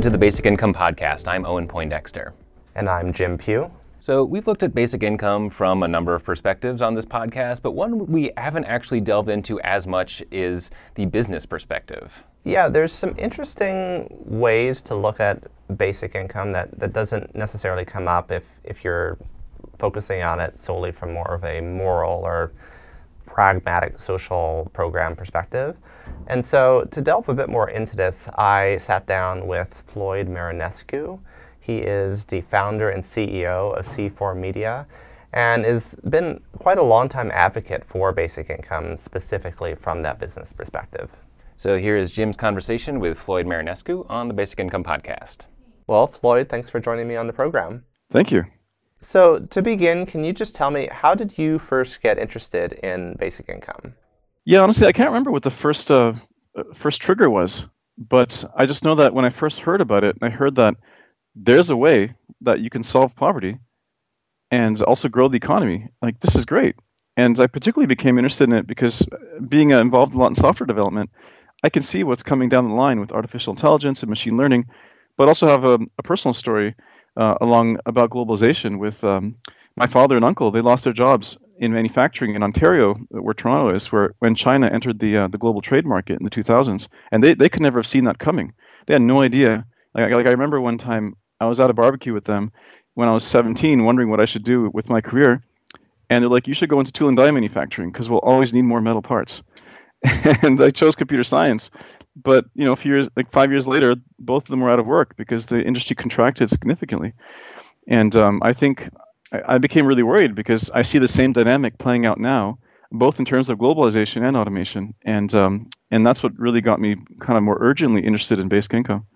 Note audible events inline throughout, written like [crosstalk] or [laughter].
welcome to the Basic Income Podcast. I'm Owen Poindexter. And I'm Jim Pugh. So, we've looked at basic income from a number of perspectives on this podcast, but one we haven't actually delved into as much is the business perspective. Yeah, there's some interesting ways to look at basic income that, that doesn't necessarily come up if, if you're focusing on it solely from more of a moral or pragmatic social program perspective. And so, to delve a bit more into this, I sat down with Floyd Marinescu. He is the founder and CEO of C4Media and has been quite a long time advocate for basic income, specifically from that business perspective. So, here is Jim's conversation with Floyd Marinescu on the Basic Income Podcast. Well, Floyd, thanks for joining me on the program. Thank you. So, to begin, can you just tell me how did you first get interested in basic income? Yeah, honestly, I can't remember what the first uh, uh, first trigger was, but I just know that when I first heard about it, and I heard that there's a way that you can solve poverty and also grow the economy. Like this is great, and I particularly became interested in it because uh, being uh, involved a lot in software development, I can see what's coming down the line with artificial intelligence and machine learning, but also have a, a personal story uh, along about globalization with um, my father and uncle. They lost their jobs in manufacturing in Ontario, where Toronto is, where when China entered the uh, the global trade market in the 2000s, and they, they could never have seen that coming. They had no idea. Like, like I remember one time I was at a barbecue with them when I was 17, wondering what I should do with my career, and they're like, "You should go into tool and die manufacturing because we'll always need more metal parts." [laughs] and I chose computer science, but you know, a few years, like five years later, both of them were out of work because the industry contracted significantly. And um, I think I, became really worried because I see the same dynamic playing out now, both in terms of globalization and automation. And um, and that's what really got me kind of more urgently interested in basic income.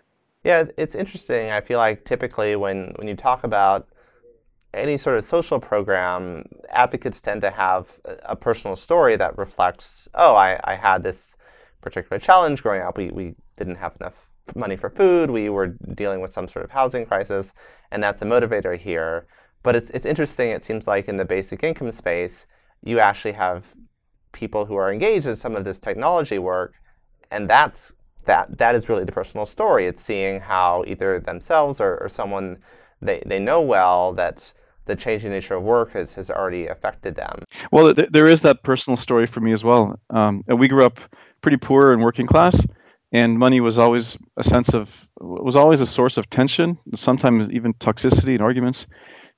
Yeah, it's interesting. I feel like typically when when you talk about any sort of social program, advocates tend to have a personal story that reflects, oh, I, I had this particular challenge growing up. We, we didn't have enough money for food. We were dealing with some sort of housing crisis, and that's a motivator here. But it's, it's interesting, it seems like in the basic income space, you actually have people who are engaged in some of this technology work, and that's that that is really the personal story. It's seeing how either themselves or, or someone they, they know well that the changing nature of work has, has already affected them. Well, th- there is that personal story for me as well. Um, we grew up pretty poor and working class, and money was always a sense of was always a source of tension, sometimes even toxicity and arguments.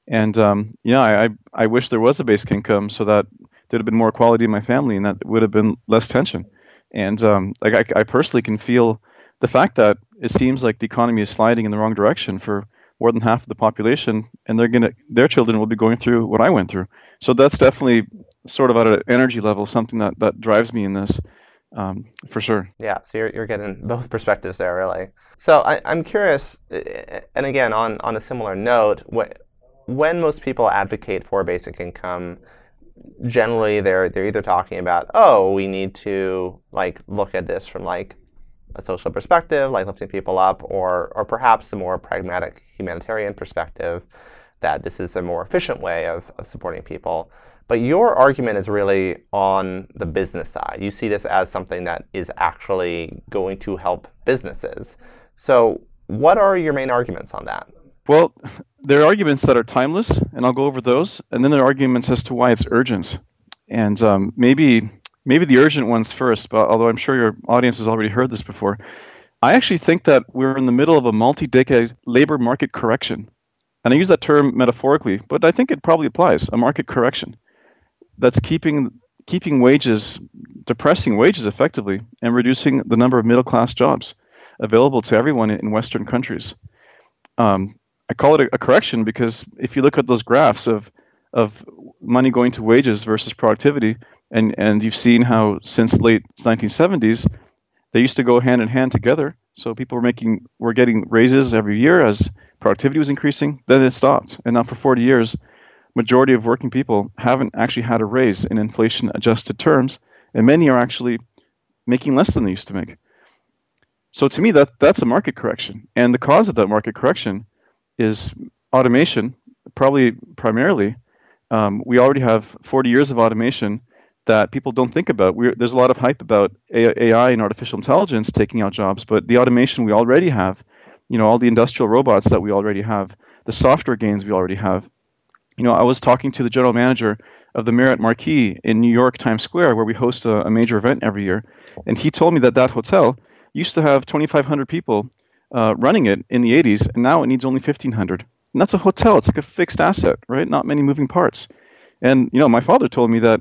And um, yeah, I I wish there was a basic income so that there'd have been more equality in my family, and that would have been less tension. And um, like I, I personally can feel the fact that it seems like the economy is sliding in the wrong direction for more than half of the population, and they're gonna their children will be going through what I went through. So that's definitely sort of at an energy level something that that drives me in this um, for sure. Yeah, so you're, you're getting both perspectives there, really. So I, I'm curious, and again, on, on a similar note, wh- when most people advocate for basic income, generally they're they're either talking about, oh, we need to like look at this from like a social perspective, like lifting people up, or or perhaps a more pragmatic humanitarian perspective, that this is a more efficient way of, of supporting people. But your argument is really on the business side. You see this as something that is actually going to help businesses. So, what are your main arguments on that? Well, [laughs] there are arguments that are timeless, and I'll go over those. And then there are arguments as to why it's urgent. And um, maybe maybe the urgent ones first, but although I'm sure your audience has already heard this before, I actually think that we're in the middle of a multi-decade labor market correction. And I use that term metaphorically, but I think it probably applies, a market correction that's keeping keeping wages, depressing wages effectively, and reducing the number of middle class jobs available to everyone in Western countries. Um, I call it a, a, correction because if you look at those graphs of of money going to wages versus productivity, and and you've seen how since late 1970s they used to go hand in hand together. So people were making were getting raises every year as productivity was increasing. Then it stopped, and now for 40 years majority of working people haven't actually had a raise in inflation adjusted terms, and many are actually making less than they used to make. So to me, that that's a market correction, and the cause of that market correction is automation, probably primarily. Um, we already have 40 years of automation that people don't think about. We're, there's a lot of hype about AI and artificial intelligence taking out jobs, but the automation we already have you know, all the industrial robots that we already have, the software gains we already have. You know, I was talking to the general manager of the Marriott Marquis in New York Times Square, where we host a, a major event every year, and he told me that that hotel used to have 2,500 people uh, running it in the 80s, and now it needs only 1,500. And that's a hotel; it's like a fixed asset, right? Not many moving parts. And you know, my father told me that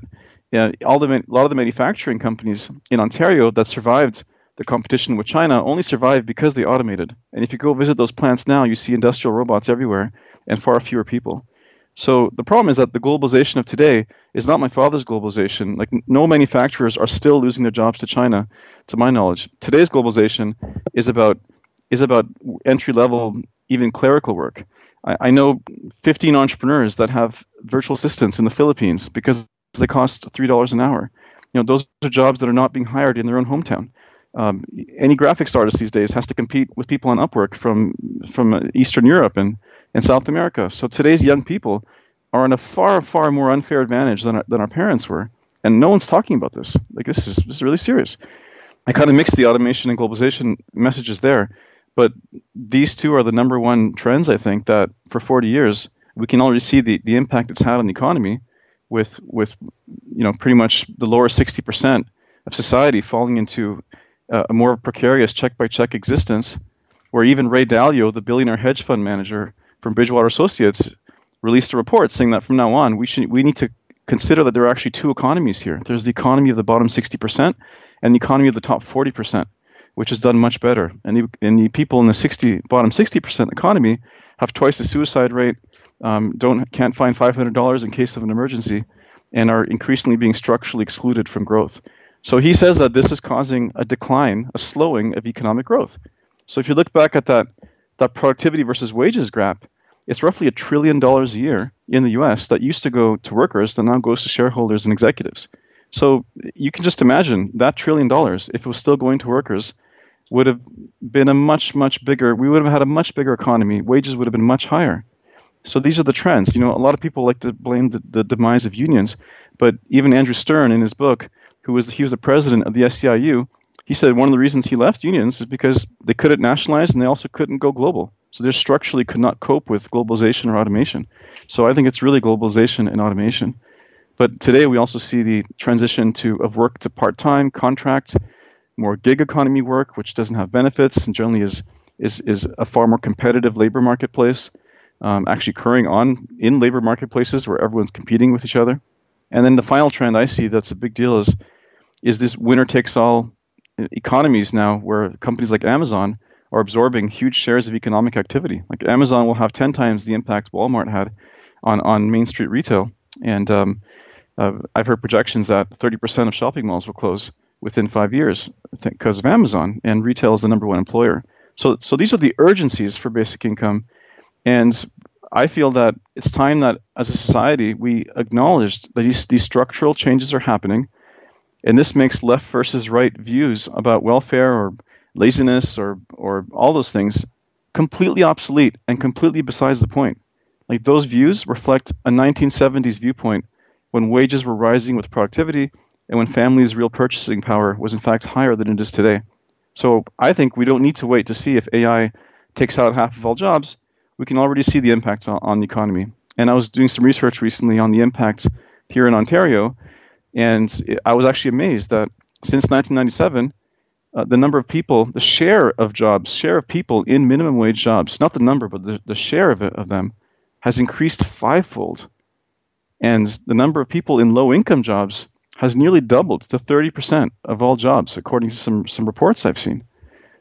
you all the a lot of the manufacturing companies in Ontario that survived the competition with China only survived because they automated. And if you go visit those plants now, you see industrial robots everywhere and far fewer people. So the problem is that the globalization of today is not my father's globalization. Like no manufacturers are still losing their jobs to China, to my knowledge. Today's globalization is about is about entry level, even clerical work. I, I know 15 entrepreneurs that have virtual assistants in the Philippines because they cost three dollars an hour. You know, those are jobs that are not being hired in their own hometown. Um, any graphics artist these days has to compete with people on Upwork from from Eastern Europe and, and South America. So today's young people are in a far far more unfair advantage than our, than our parents were, and no one's talking about this. Like this is this is really serious. I kind of mix the automation and globalization messages there, but these two are the number one trends I think that for 40 years we can already see the, the impact it's had on the economy with with you know pretty much the lower 60% of society falling into uh, a more precarious check by check existence where even Ray Dalio the billionaire hedge fund manager from Bridgewater Associates released a report saying that from now on we should we need to consider that there are actually two economies here. There's the economy of the bottom 60% and the economy of the top 40% which has done much better and the, and the people in the 60 bottom 60% economy have twice the suicide rate um, don't can't find $500 in case of an emergency, and are increasingly being structurally excluded from growth. So he says that this is causing a decline, a slowing of economic growth. So if you look back at that that productivity versus wages gap, it's roughly a trillion dollars a year in the U.S. that used to go to workers that now goes to shareholders and executives. So you can just imagine that trillion dollars, if it was still going to workers, would have been a much, much bigger, we would have had a much bigger economy. Wages would have been much higher. So these are the trends. You know, a lot of people like to blame the, the demise of unions, but even Andrew Stern in his book, who was he was the president of the SEIU he said one of the reasons he left unions is because they couldn't nationalize and they also couldn't go global. So they structurally could not cope with globalization or automation. So I think it's really globalization and automation. But today we also see the transition to of work to part-time contract, more gig economy work, which doesn't have benefits and generally is is is a far more competitive labor marketplace um, actually occurring on in labor marketplaces where everyone's competing with each other. And then the final trend I see that's a big deal is is this winner takes all economies now where companies like Amazon are absorbing huge shares of economic activity. Like Amazon will have 10 times the impact Walmart had on, on Main Street retail. And um, uh, I've heard projections that 30% of shopping malls will close within five years because of Amazon, and retail is the number one employer. So, so these are the urgencies for basic income and I feel that it's time that as a society we acknowledge that these, these structural changes are happening. And this makes left versus right views about welfare or laziness or, or all those things completely obsolete and completely besides the point. Like those views reflect a 1970s viewpoint when wages were rising with productivity and when families' real purchasing power was in fact higher than it is today. So I think we don't need to wait to see if AI takes out half of all jobs we can already see the impacts on, on the economy. And I was doing some research recently on the impacts here in Ontario, and it, I was actually amazed that since 1997, uh, the number of people, the share of jobs, share of people in minimum wage jobs, not the number, but the, the share of, it, of them, has increased fivefold. And the number of people in low income jobs has nearly doubled to 30% of all jobs, according to some, some reports I've seen.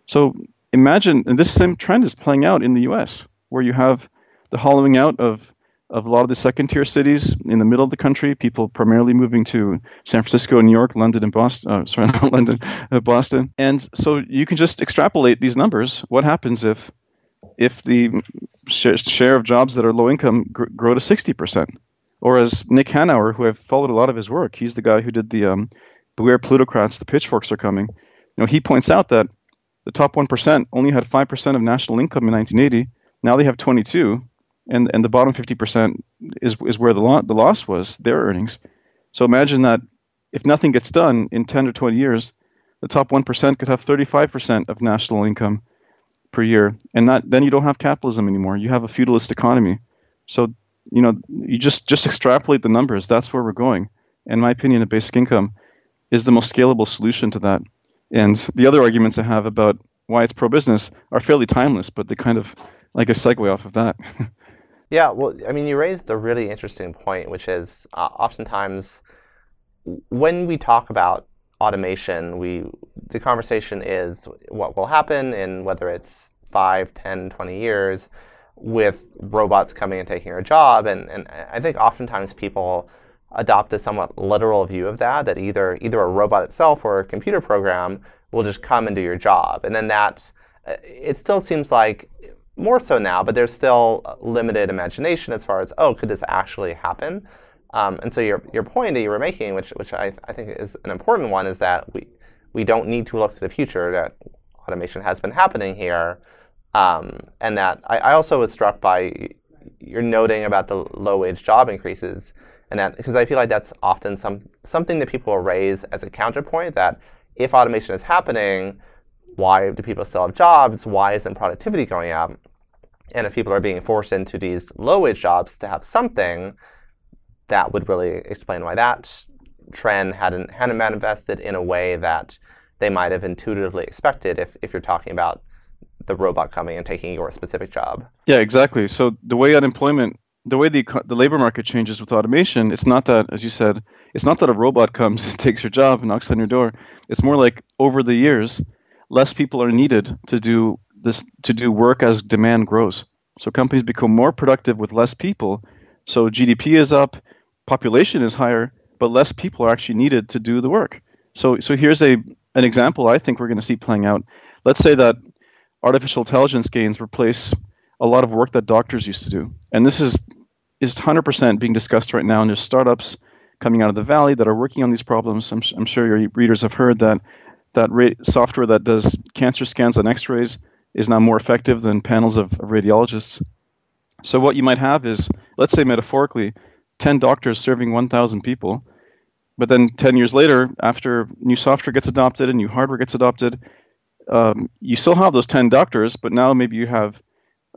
So imagine, and this same trend is playing out in the US where you have the hollowing out of of a lot of the second tier cities in the middle of the country, people primarily moving to San Francisco, New York, London, and Boston. Uh, sorry, [laughs] not London, uh, Boston. And so you can just extrapolate these numbers. What happens if if the sh- share of jobs that are low income gr- grow to 60%? Or as Nick Hanauer, who I've followed a lot of his work, he's the guy who did the um, Beware Plutocrats, the pitchforks are coming. You know, he points out that the top 1% only had 5% of national income in 1980 now they have 22, and and the bottom 50% is is where the lo- the loss was their earnings. So imagine that if nothing gets done in 10 or 20 years, the top 1% could have 35% of national income per year, and that then you don't have capitalism anymore. You have a feudalist economy. So you know you just just extrapolate the numbers. That's where we're going. In my opinion, a basic income is the most scalable solution to that. And the other arguments I have about why it's pro-business are fairly timeless, but they kind of like a segue off of that. [laughs] yeah, well, I mean, you raised a really interesting point, which is uh, oftentimes when we talk about automation, we the conversation is what will happen in whether it's 5, 10, 20 years with robots coming and taking our job. And, and I think oftentimes people adopt a somewhat literal view of that, that either either a robot itself or a computer program will just come and do your job. And then that, uh, it still seems like more so now, but there's still limited imagination as far as, oh, could this actually happen? Um, and so your, your point that you were making, which, which I, I think is an important one, is that we, we don't need to look to the future, that automation has been happening here. Um, and that I, I also was struck by your noting about the low wage job increases. And that because I feel like that's often some something that people will raise as a counterpoint that if automation is happening, why do people still have jobs? Why isn't productivity going up? And if people are being forced into these low wage jobs to have something, that would really explain why that trend hadn't hadn't manifested in a way that they might have intuitively expected if, if you're talking about the robot coming and taking your specific job. Yeah, exactly. So the way unemployment, the way the the labor market changes with automation, it's not that, as you said, it's not that a robot comes [laughs] and takes your job and knocks on your door. It's more like over the years, less people are needed to do this to do work as demand grows. So companies become more productive with less people. So GDP is up, population is higher, but less people are actually needed to do the work. So, so here's a an example I think we're going to see playing out. Let's say that artificial intelligence gains replace a lot of work that doctors used to do, and this is is 100% being discussed right now. And there's startups coming out of the valley that are working on these problems. I'm, I'm sure your readers have heard that that ra- software that does cancer scans on X-rays is now more effective than panels of, of radiologists. So what you might have is, let's say metaphorically, 10 doctors serving 1,000 people. But then 10 years later, after new software gets adopted and new hardware gets adopted, um, you still have those 10 doctors, but now maybe you have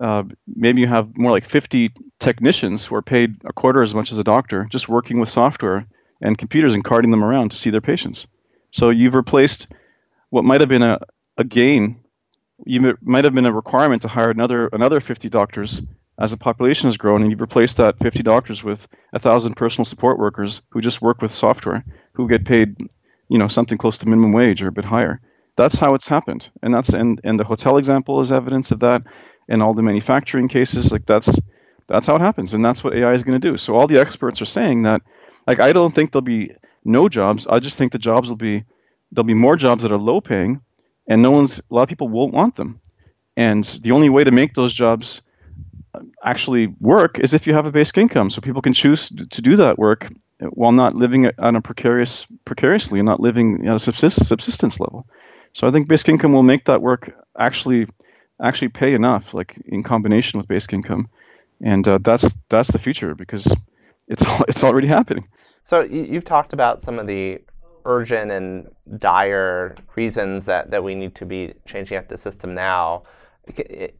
uh, maybe you have more like 50 technicians who are paid a quarter as much as a doctor, just working with software and computers and carting them around to see their patients. So you've replaced what might have been a, a gain. You might have been a requirement to hire another another 50 doctors as the population has grown, and you've replaced that 50 doctors with a thousand personal support workers who just work with software, who get paid, you know, something close to minimum wage or a bit higher. That's how it's happened, and that's and and the hotel example is evidence of that, and all the manufacturing cases, like that's that's how it happens, and that's what AI is going to do. So all the experts are saying that, like I don't think there'll be no jobs. I just think the jobs will be there'll be more jobs that are low paying, and no one's a lot of people won't want them, and the only way to make those jobs uh, actually work is if you have a basic income, so people can choose to do that work while not living on a precarious precariously and not living at a subsist, subsistence level. So I think basic income will make that work actually actually pay enough, like in combination with basic income, and uh, that's that's the future because it's it's already happening. So you've talked about some of the urgent and dire reasons that, that we need to be changing up the system now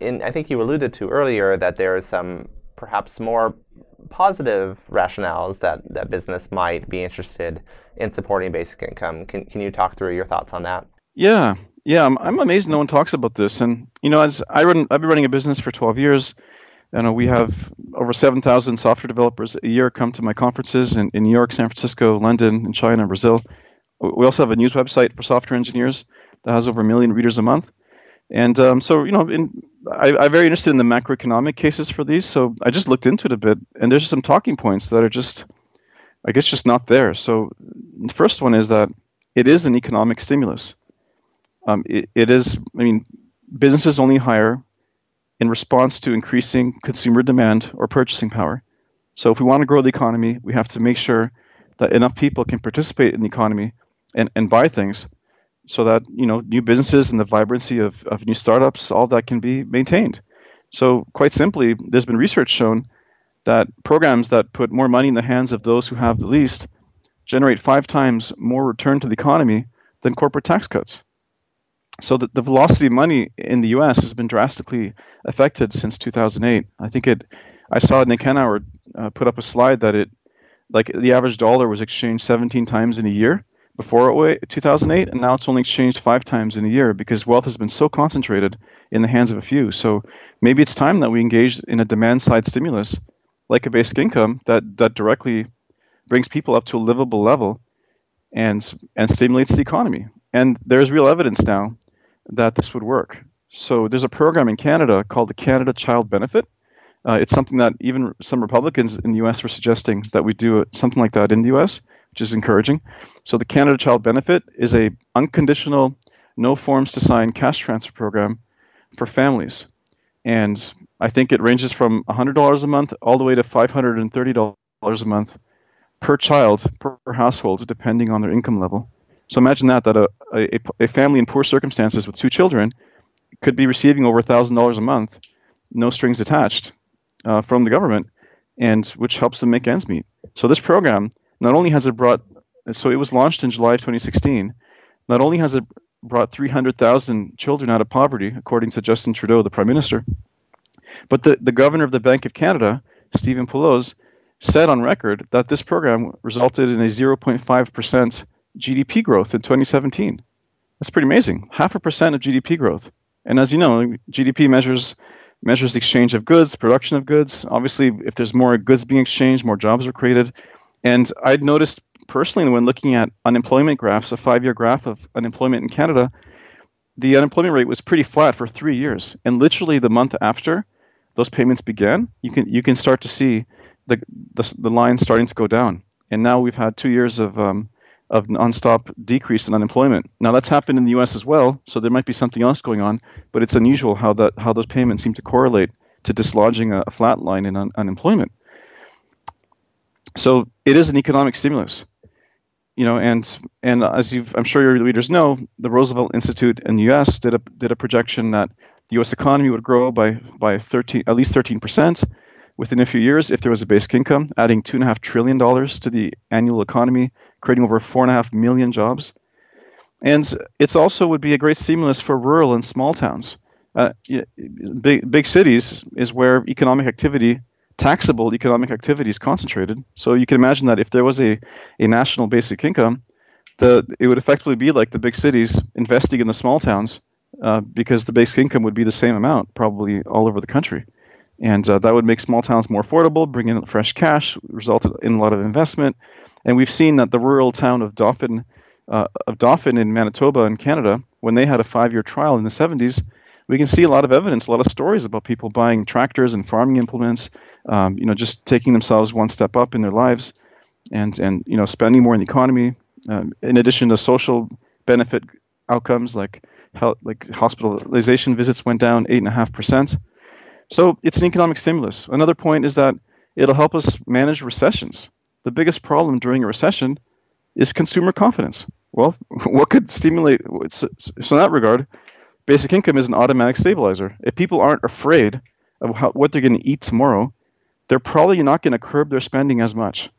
And I think you alluded to earlier that there are some perhaps more positive rationales that, that business might be interested in supporting basic income. Can, can you talk through your thoughts on that? Yeah, yeah, I'm, I'm amazed no one talks about this. And you know, as I run, I've been running a business for 12 years. Know, we have over 7,000 software developers a year come to my conferences in, in New York, San Francisco, London, and China, and Brazil. We also have a news website for software engineers that has over a million readers a month. And um, so, you know, in, I, am very interested in the macroeconomic cases for these. So I just looked into it a bit, and there's some talking points that are just, I guess, just not there. So the first one is that it is an economic stimulus. Um, it, it is, I mean, businesses only hire in response to increasing consumer demand or purchasing power. So if we want to grow the economy, we have to make sure that enough people can participate in the economy and, and buy things so that you know new businesses and the vibrancy of, of new startups all that can be maintained so quite simply there's been research shown that programs that put more money in the hands of those who have the least generate five times more return to the economy than corporate tax cuts So the, the velocity of money in the U.S. has been drastically affected since 2008. I think it. I saw Nick Hanauer uh, put up a slide that it, like the average dollar was exchanged 17 times in a year before 2008, and now it's only exchanged five times in a year because wealth has been so concentrated in the hands of a few. So maybe it's time that we engage in a demand side stimulus like a basic income that, that directly brings people up to a livable level and and stimulates the economy. And there's real evidence now that this would work. So there's a program in Canada called the Canada Child Benefit. Uh, it's something that even some Republicans in the U.S. were suggesting that we do something like that in the U.S., which is encouraging. So the Canada Child Benefit is a unconditional, no forms to sign cash transfer program for families, and I think it ranges from $100 a month all the way to $530 a month per child per household, depending on their income level. So imagine that that a, a, a family in poor circumstances with two children could be receiving over $1,000 a month, no strings attached, uh, from the government, and which helps them make ends meet. So this program not only has it brought, so it was launched in July of 2016. Not only has it brought 300,000 children out of poverty, according to Justin Trudeau, the Prime Minister, but the, the governor of the Bank of Canada, Stephen Poloz, said on record that this program resulted in a 0.5% GDP growth in 2017. That's pretty amazing. Half a percent of GDP growth. And as you know, GDP measures measures the exchange of goods, production of goods. Obviously, if there's more goods being exchanged, more jobs are created. And I'd noticed personally when looking at unemployment graphs, a five-year graph of unemployment in Canada, the unemployment rate was pretty flat for three years. And literally the month after those payments began, you can you can start to see the the, the line starting to go down. And now we've had two years of um, of nonstop decrease in unemployment. Now that's happened in the U.S. as well, so there might be something else going on. But it's unusual how that how those payments seem to correlate to dislodging a, a flat line in un- unemployment. So it is an economic stimulus, you know, and and as you I'm sure your readers know, the Roosevelt Institute in the U.S. did a did a projection that the U.S. economy would grow by by 13 at least 13 percent within a few years if there was a basic income, adding two and a half trillion dollars to the annual economy, creating over four and a half million jobs. And it's also would be a great stimulus for rural and small towns. Uh, big big cities is where economic activity, taxable economic activity is concentrated. So you can imagine that if there was a, a national basic income, the it would effectively be like the big cities investing in the small towns, uh, because the basic income would be the same amount probably all over the country and uh, that would make small towns more affordable, bring in fresh cash, result in a lot of investment. And we've seen that the rural town of Dauphin, uh, of Dauphin in Manitoba in Canada, when they had a five-year trial in the 70s, we can see a lot of evidence, a lot of stories about people buying tractors and farming implements, um, you know, just taking themselves one step up in their lives, and and you know, spending more in the economy. Um, in addition to social benefit outcomes like health, like hospitalization visits went down eight and a half percent. So it's an economic stimulus. Another point is that it'll help us manage recessions. The biggest problem during a recession is consumer confidence. Well, [laughs] what could stimulate? So, in that regard, basic income is an automatic stabilizer. If people aren't afraid of how, what they're going to eat tomorrow, they're probably not going to curb their spending as much.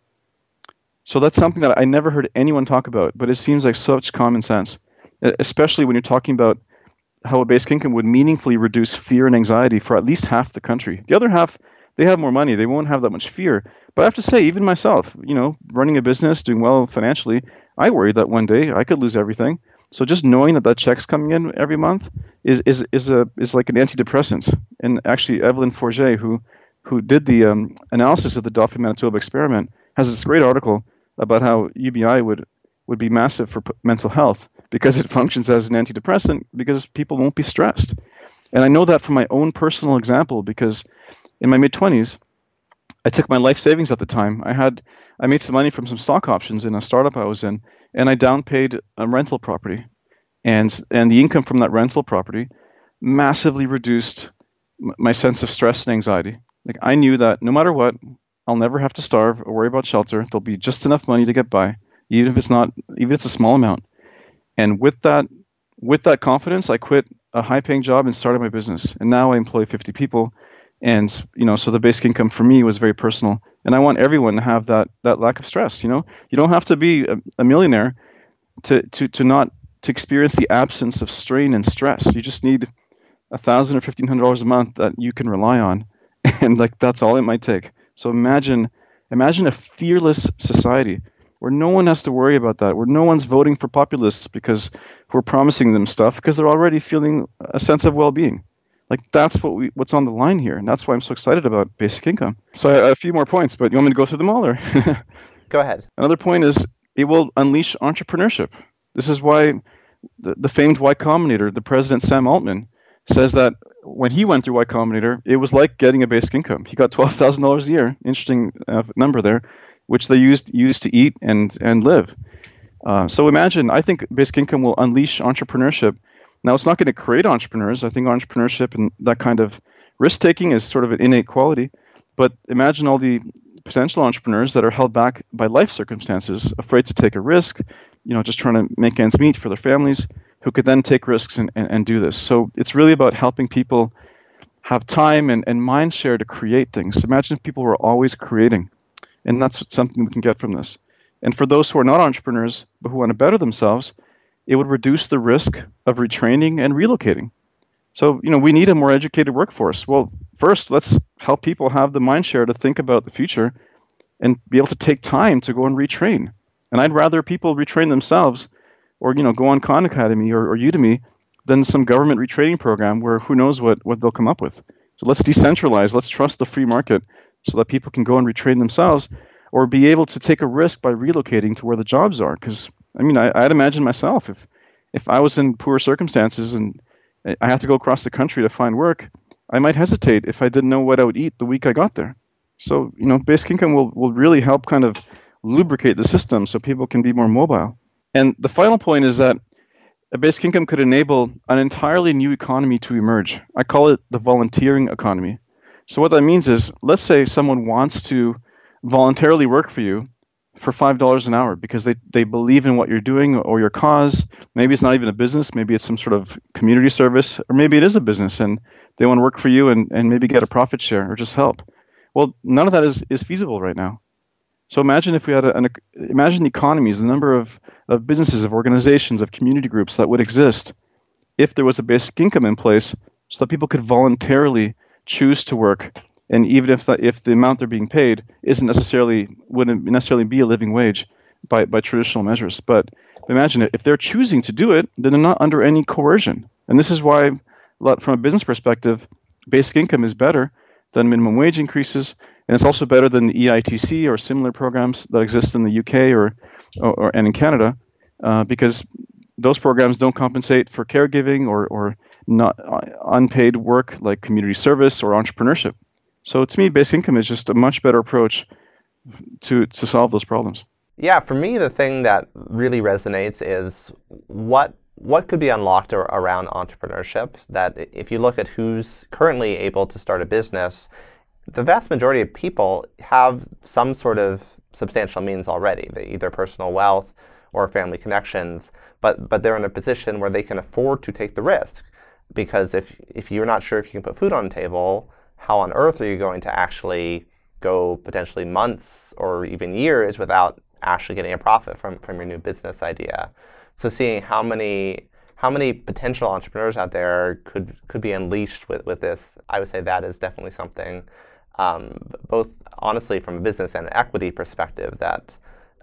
So that's something that I never heard anyone talk about, but it seems like such common sense, especially when you're talking about how a basic income would meaningfully reduce fear and anxiety for at least half the country. The other half, they have more money, they won't have that much fear. But I have to say, even myself, you know, running a business, doing well financially, I worry that one day I could lose everything. So just knowing that that check's coming in every month is is is a is like an antidepressant. And actually, Evelyn Forget, who who did the um, analysis of the Dauphin Manitoba experiment, has this great article about how UBI would would be massive for p- mental health because it functions as an antidepressant because people won't be stressed. And I know that from my own personal example because in my mid 20s, I took my life savings at the time. I had I made some money from some stock options in a startup I was in, and I downpaid a rental property, and and the income from that rental property massively reduced my sense of stress and anxiety. Like I knew that no matter what, I'll never have to starve or worry about shelter. There'll be just enough money to get by, even if it's not even if it's a small amount. And with that with that confidence, I quit a high paying job and started my business. And now I employ 50 people. And, you know, so the basic income for me was very personal. And I want everyone to have that, that lack of stress. You know, you don't have to be a, a millionaire to, to, to not to experience the absence of strain and stress. You just need a thousand or fifteen hundred dollars a month that you can rely on, [laughs] and like that's all it might take. So imagine, imagine a fearless society where no one has to worry about that, where no one's voting for populists because we're promising them stuff because they're already feeling a sense of well-being. Like that's what we what's on the line here, and that's why I'm so excited about basic income. So I, a few more points, but you want me to go through them all, or? [laughs] go ahead. Another point is it will unleash entrepreneurship. This is why the, the famed Y Combinator, the president Sam Altman, says that when he went through Y Combinator, it was like getting a basic income. He got twelve thousand dollars a year. Interesting uh, number there, which they used used to eat and and live. Uh, so imagine, I think basic income will unleash entrepreneurship. Now, it's not going to create entrepreneurs. I think entrepreneurship and that kind of risk taking is sort of an innate quality. But imagine all the potential entrepreneurs that are held back by life circumstances, afraid to take a risk, you know, just trying to make ends meet for their families who could then take risks and, and, and do this. So it's really about helping people have time and, and mind share to create things. Imagine if people were always creating. And that's something we can get from this. And for those who are not entrepreneurs but who want to better themselves, it would reduce the risk of retraining and relocating. So, you know, we need a more educated workforce. Well, first, let's help people have the mindshare to think about the future and be able to take time to go and retrain. And I'd rather people retrain themselves or you know go on Khan Academy or, or Udemy than some government retraining program where who knows what, what they'll come up with. So let's decentralize, let's trust the free market so that people can go and retrain themselves or be able to take a risk by relocating to where the jobs are. Because I mean, I, I'd imagine myself if if I was in poor circumstances and I have to go across the country to find work, I might hesitate if I didn't know what I would eat the week I got there. So you know, basic income will will really help kind of lubricate the system so people can be more mobile. And the final point is that a basic income could enable an entirely new economy to emerge. I call it the volunteering economy. So what that means is, let's say someone wants to voluntarily work for you for five dollars an hour because they, they believe in what you're doing or your cause. Maybe it's not even a business, maybe it's some sort of community service, or maybe it is a business and they want to work for you and, and maybe get a profit share or just help. Well, none of that is, is feasible right now. So imagine if we had an imagine the economies, the number of, of businesses, of organizations, of community groups that would exist if there was a basic income in place, so that people could voluntarily choose to work, and even if the, if the amount they're being paid isn't necessarily wouldn't necessarily be a living wage by by traditional measures. But imagine it if they're choosing to do it, then they're not under any coercion, and this is why, from a business perspective, basic income is better than minimum wage increases and it's also better than the EITC or similar programs that exist in the UK or, or, or and in Canada, uh, because those programs don't compensate for caregiving or, or not uh, unpaid work like community service or entrepreneurship. So to me, basic income is just a much better approach to to solve those problems. Yeah, for me, the thing that really resonates is what what could be unlocked around entrepreneurship. That if you look at who's currently able to start a business, the vast majority of people have some sort of substantial means already, either personal wealth or family connections, but, but they're in a position where they can afford to take the risk. Because if, if you're not sure if you can put food on the table, how on earth are you going to actually go potentially months or even years without actually getting a profit from, from your new business idea? So seeing how many how many potential entrepreneurs out there could could be unleashed with, with this, I would say that is definitely something um, both honestly from a business and equity perspective that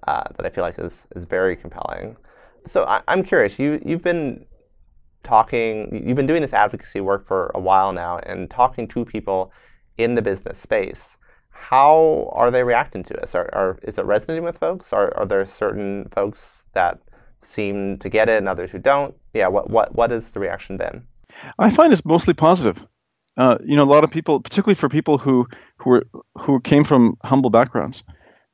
uh, that I feel like is is very compelling. So I, am curious. You you've been talking. You've been doing this advocacy work for a while now, and talking to people in the business space. How are they reacting to this? Are, are is it resonating with folks? Are are there certain folks that seem to get it and others who don't? Yeah. What what what has the reaction been? I find it's mostly positive uh, you know, a lot of people, particularly for people who who were who came from humble backgrounds,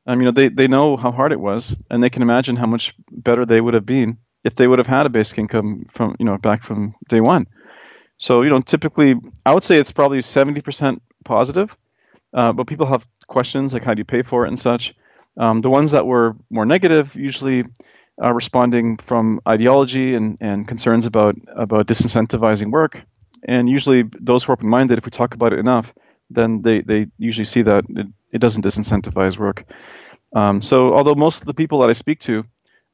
um, you know, they they know how hard it was, and they can imagine how much better they would have been if they would have had a basic income from you know back from day one. So you know, typically, I would say it's probably 70% positive, uh, but people have questions like how do you pay for it and such. Um, the ones that were more negative usually uh, responding from ideology and, and concerns about about disincentivizing work and usually, those who are open minded, if we talk about it enough, then they, they usually see that it, it doesn't disincentivize work. Um, so, although most of the people that I speak to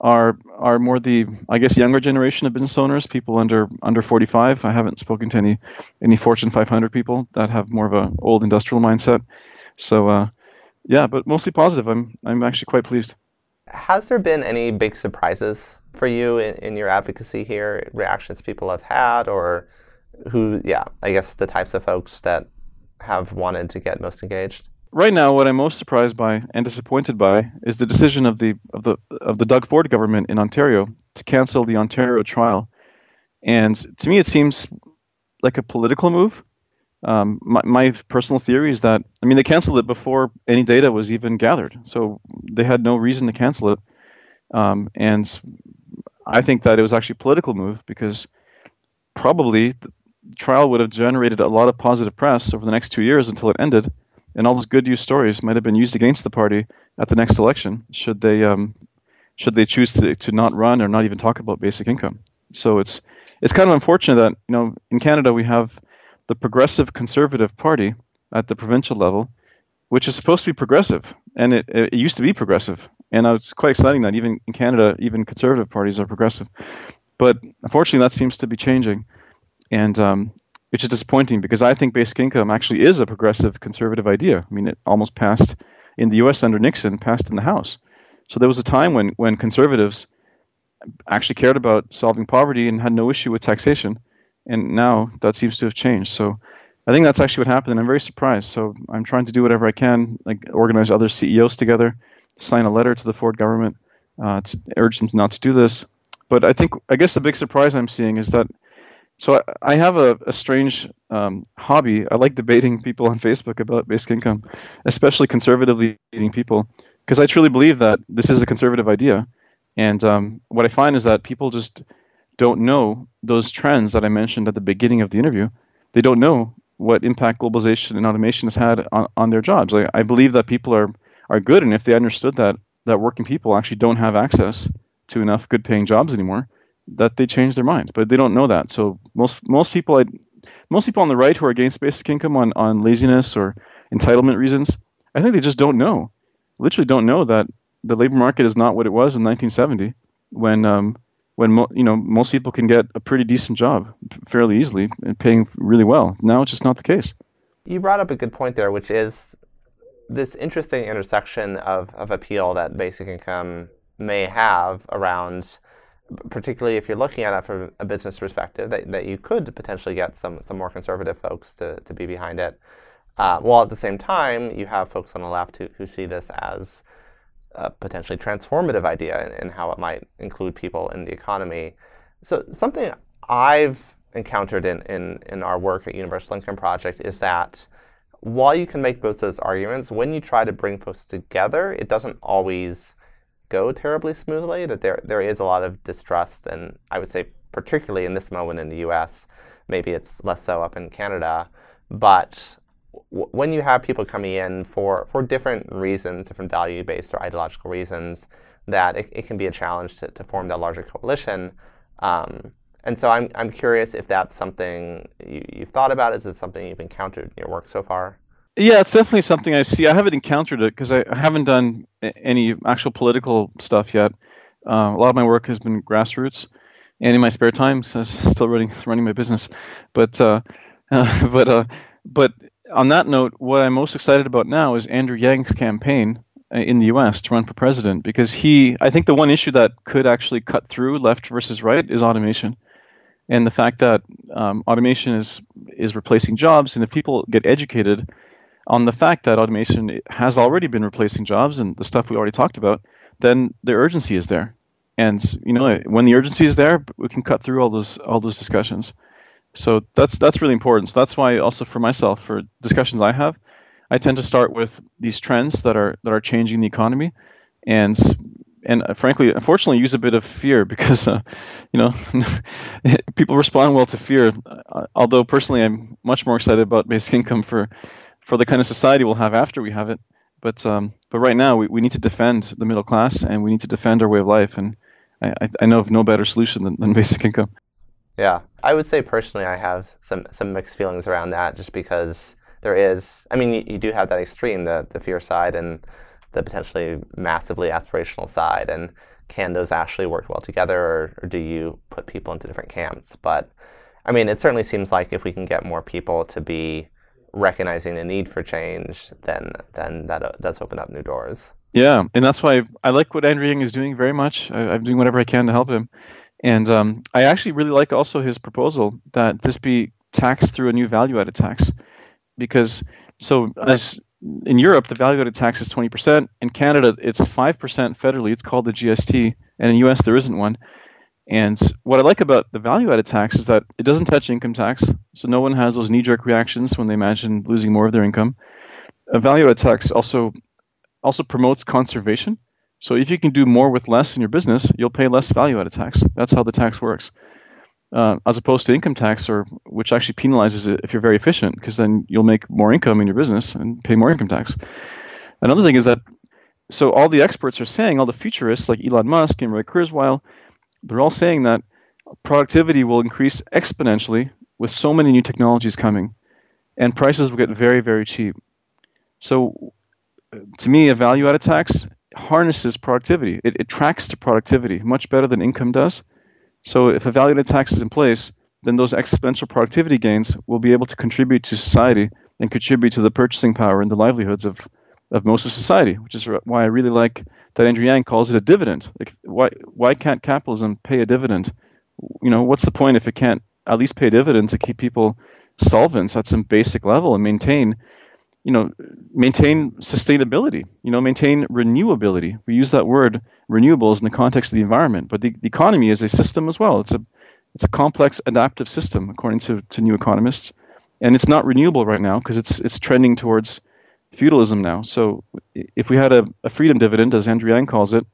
are are more the I guess younger generation of business owners, people under under 45. I haven't spoken to any any Fortune 500 people that have more of a old industrial mindset. So uh, yeah, but mostly positive. I'm I'm actually quite pleased. Has there been any big surprises for you in, in your advocacy here? Reactions people have had, or who? Yeah, I guess the types of folks that have wanted to get most engaged. Right now, what I'm most surprised by and disappointed by is the decision of the of the of the Doug Ford government in Ontario to cancel the Ontario trial. And to me, it seems like a political move. Um, my, my personal theory is that I mean they canceled it before any data was even gathered, so they had no reason to cancel it. Um, and I think that it was actually a political move because probably the trial would have generated a lot of positive press over the next two years until it ended and all those good news stories might have been used against the party at the next election should they um, should they choose to, to not run or not even talk about basic income. So it's it's kind of unfortunate that you know in Canada we have the Progressive Conservative Party at the provincial level, which is supposed to be progressive, and it, it used to be progressive, and it's quite exciting that even in Canada even conservative parties are progressive, but unfortunately that seems to be changing, and um, which is disappointing because I think basic income actually is a progressive conservative idea. I mean, it almost passed in the U.S. under Nixon, passed in the House. So there was a time when when conservatives actually cared about solving poverty and had no issue with taxation, and now that seems to have changed. So I think that's actually what happened, and I'm very surprised. So I'm trying to do whatever I can, like organize other CEOs together, sign a letter to the Ford government uh, to urge them not to do this. But I think I guess the big surprise I'm seeing is that so I, have a, a strange um, hobby. I like debating people on Facebook about basic income, especially conservatively leading people, because I truly believe that this is a conservative idea. And um, what I find is that people just don't know those trends that I mentioned at the beginning of the interview. They don't know what impact globalization and automation has had on, on their jobs. I, I believe that people are, are good, and if they understood that that working people actually don't have access to enough good paying jobs anymore, that they change their mind, but they don't know that. So most most people, I, most people on the right who are against basic income on on laziness or entitlement reasons, I think they just don't know, literally don't know that the labor market is not what it was in 1970 when um, when mo- you know most people can get a pretty decent job fairly easily and paying really well. Now it's just not the case. You brought up a good point there, which is this interesting intersection of, of appeal that basic income may have around particularly if you're looking at it from a business perspective, that, that you could potentially get some, some more conservative folks to, to be behind it. Uh, while at the same time, you have folks on the left who, who see this as a potentially transformative idea and how it might include people in the economy. So, something I've encountered in, in, in our work at Universal Income Project is that while you can make both those arguments, when you try to bring folks together, it doesn't always go terribly smoothly. That there there is a lot of distrust, and I would say particularly in this moment in the U.S. Maybe it's less so up in Canada, but when you have people coming in for for different reasons, different value based or ideological reasons, that it, it can be a challenge to, to form that larger coalition. Um, and so I'm, I'm curious if that's something you, you've thought about. Is it something you've encountered in your work so far? Yeah, it's definitely something I see. I haven't encountered it because I haven't done any actual political stuff yet. Uh, a lot of my work has been grassroots, and in my spare time, so I'm [laughs] still running running my business. But uh, [laughs] uh, but but on that note, what I'm most excited about now is Andrew Yang's campaign uh, in the U.S. to run for president because he, I think, the one issue that could actually cut through left versus right is automation, and the fact that um, automation is is replacing jobs, and if people get educated on the fact that automation has already been replacing jobs and the stuff we already talked about, then the urgency is there. And you know, when the urgency is there, we can cut through all those all those discussions. So that's that's really important. So that's why also for myself, for discussions I have, I tend to start with these trends that are that are changing the economy, and and uh, frankly, unfortunately, use a bit of fear because uh, [laughs] you know [laughs] people respond well to fear. Uh, although personally, I'm much more excited about basic income for for the kind of society we'll have after we have it. But um, but right now we, we need to defend the middle class and we need to defend our way of life. And I, I know of no better solution than, than basic income. Yeah, I would say personally I have some some mixed feelings around that, just because there is. I mean, you, you do have that extreme, the the fear side and the potentially massively aspirational side, and can those actually work well together, or, or do you put people into different camps? But I mean, it certainly seems like if we can get more people to be recognizing the need for change, then then that uh, does open up new doors. Yeah, and that's why I like what Andrew Yang is doing very much. I, am doing whatever I can to help him, and um, I actually really like also his proposal that this be taxed through a new value-added tax, because so as in Europe the value-added tax is 20%. In Canada it's 5% federally. It's called the GST, and in U.S. there isn't one. And what I like about the value-added tax is that it doesn't touch income tax, so no one has those knee-jerk reactions when they imagine losing more of their income. A value-added tax also also promotes conservation. So if you can do more with less in your business, you'll pay less value-added tax. That's how the tax works, uh, as opposed to income tax, or which actually penalizes it if you're very efficient, because then you'll make more income in your business and pay more income tax. Another thing is that so all the experts are saying, all the futurists like Elon Musk and Ray Kurzweil, they're all saying that productivity will increase exponentially with so many new technologies coming, and prices will get very, very cheap. So, to me, a value-added tax harnesses productivity. It, it tracks to productivity much better than income does. So, if a value-added tax is in place, then those exponential productivity gains will be able to contribute to society and contribute to the purchasing power and the livelihoods of, of most of society, which is why I really like that Andrew Yang calls it a dividend. Like, why why can't capitalism pay a dividend? You know, what's the point if it can't at least pay dividends to keep people solvents at some basic level and maintain, you know, maintain sustainability. You know, maintain renewability. We use that word renewables in the context of the environment, but the, the economy is a system as well. It's a it's a complex adaptive system according to, to new economists, and it's not renewable right now because it's it's trending towards feudalism now. So if we had a, a freedom dividend, as Andrew Yang calls it,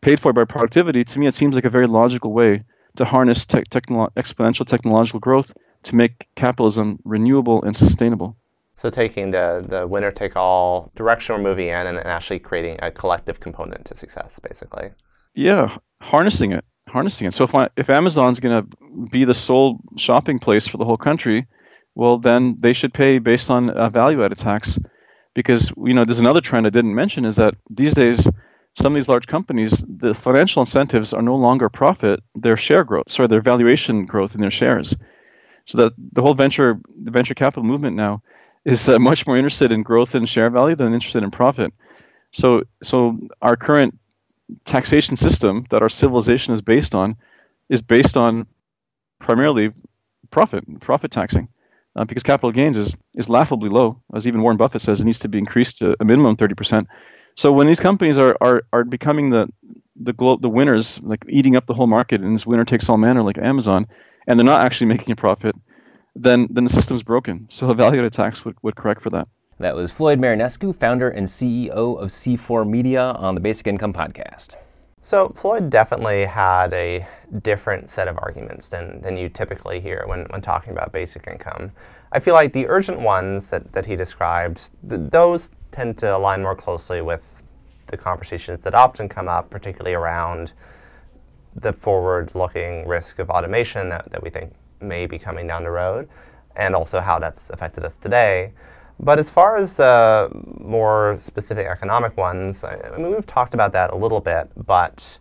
paid for by productivity, to me it seems like a very logical way to harness te- technolo- exponential technological growth to make capitalism renewable and sustainable. So taking the, the winner take all direction we're moving in and, and actually creating a collective component to success, basically. Yeah, harnessing it, harnessing it. So if I, if Amazon's going to be the sole shopping place for the whole country, well then they should pay based on a value added tax because you know there's another trend I didn't mention is that these days some of these large companies the financial incentives are no longer profit they're share growth sorry their valuation growth in their shares. So that the whole venture the venture capital movement now is uh, much more interested in growth and share value than interested in profit. So so our current taxation system that our civilization is based on is based on primarily profit profit taxing uh, because capital gains is, is laughably low. As even Warren Buffett says, it needs to be increased to a minimum 30%. So when these companies are, are, are becoming the the glo- the winners, like eating up the whole market in this winner takes all manner, like Amazon, and they're not actually making a profit, then then the system's broken. So a value-added tax would, would correct for that. That was Floyd Marinescu, founder and CEO of C4Media, on the Basic Income Podcast. So Floyd definitely had a different set of arguments than, than you typically hear when, when talking about basic income. I feel like the urgent ones that, that he described, th- those tend to align more closely with the conversations that often come up, particularly around the forward-looking risk of automation that, that we think may be coming down the road, and also how that's affected us today. But as far as uh, more specific economic ones, I, I, mean, we've talked about that a little bit, but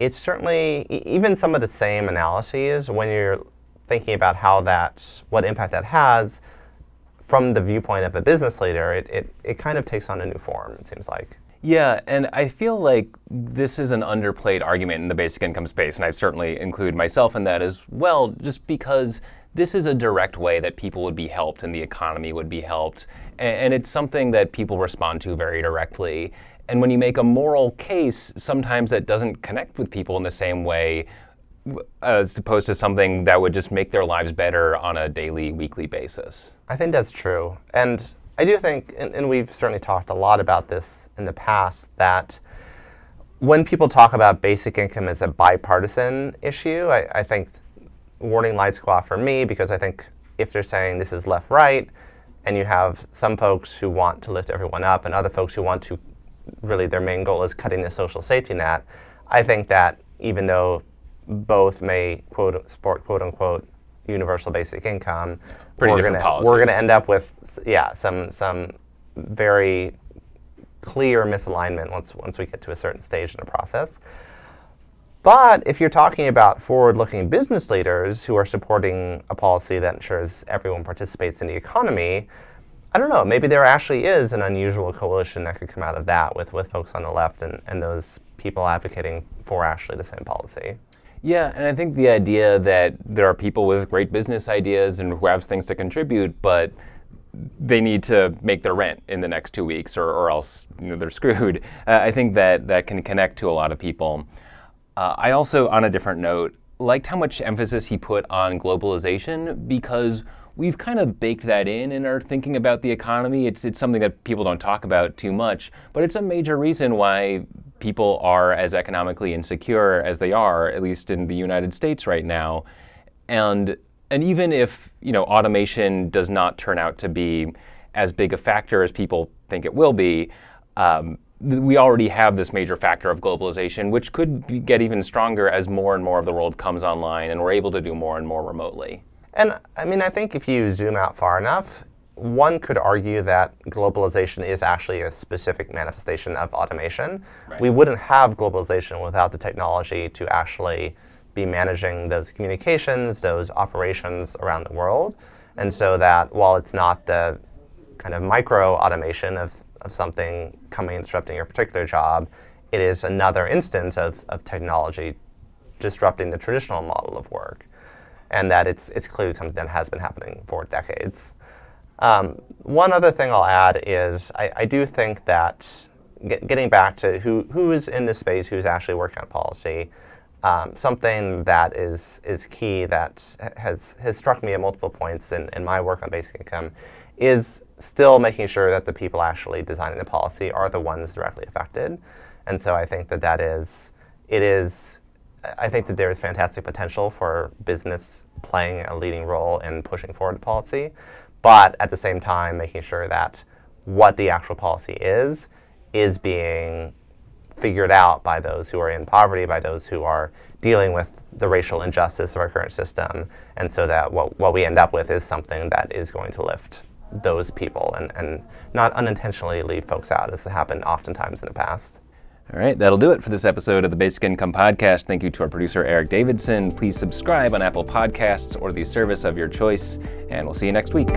it's certainly even some of the same analyses when you're thinking about how that, what impact that has from the viewpoint of a business leader, it, it, it kind of takes on a new form, it seems like. Yeah, and I feel like this is an underplayed argument in the basic income space, and I've certainly included myself in that as well, just because this is a direct way that people would be helped and the economy would be helped. And, it's something that people respond to very directly. And when you make a moral case, sometimes that doesn't connect with people in the same way as opposed to something that would just make their lives better on a daily, weekly basis. I think that's true. And I do think, and, and we've certainly talked a lot about this in the past, that when people talk about basic income as a bipartisan issue, I, I think warning lights go off for me because I think if they're saying this is left right, and you have some folks who want to lift everyone up and other folks who want to really their main goal is cutting the social safety net, I think that even though both may quote support quote unquote universal basic income, Pretty we're different gonna policies. we're gonna end up with yeah some some very clear misalignment once once we get to a certain stage in the process. But if you're talking about forward looking business leaders who are supporting a policy that ensures everyone participates in the economy, I don't know, maybe there actually is an unusual coalition that could come out of that with, with folks on the left and, and those people advocating for actually the same policy. Yeah, and I think the idea that there are people with great business ideas and who have things to contribute, but they need to make their rent in the next two weeks or, or else you know, they're [laughs] screwed. Uh, I think that that can connect to a lot of people. Uh, I also, on a different note, liked how much emphasis he put on globalization because we've kind of baked that in in our thinking about the economy. It's, it's something that people don't talk about too much, but it's a major reason why people are as economically insecure as they are, at least in the United States right now. And and even if you know automation does not turn out to be as big a factor as people think it will be, um, we already have this major factor of globalization, which could get even stronger as more and more of the world comes online and we're able to do more and more remotely. And I mean, I think if you zoom out far enough, one could argue that globalization is actually a specific manifestation of automation. Right. We wouldn't have globalization without the technology to actually be managing those communications, those operations around the world. And so that while it's not the kind of micro automation of, of something coming and disrupting your particular job, it is another instance of, of technology disrupting the traditional model of work. And that it's, it's clearly something that has been happening for decades. Um, one other thing I'll add is I, I do think that get, getting back to who, who is in this space, who's actually working on policy, um, something that is, is key that has, has struck me at multiple points in, in my work on basic income is still making sure that the people actually designing the policy are the ones directly affected. And so I think that that is, it is, I think that there is fantastic potential for business playing a leading role in pushing forward the policy but at the same time making sure that what the actual policy is is being figured out by those who are in poverty, by those who are dealing with the racial injustice of our current system, and so that what, what we end up with is something that is going to lift those people and, and not unintentionally leave folks out, as has happened oftentimes in the past. All right, that'll do it for this episode of the Basic Income Podcast. Thank you to our producer, Eric Davidson. Please subscribe on Apple Podcasts or the service of your choice, and we'll see you next week.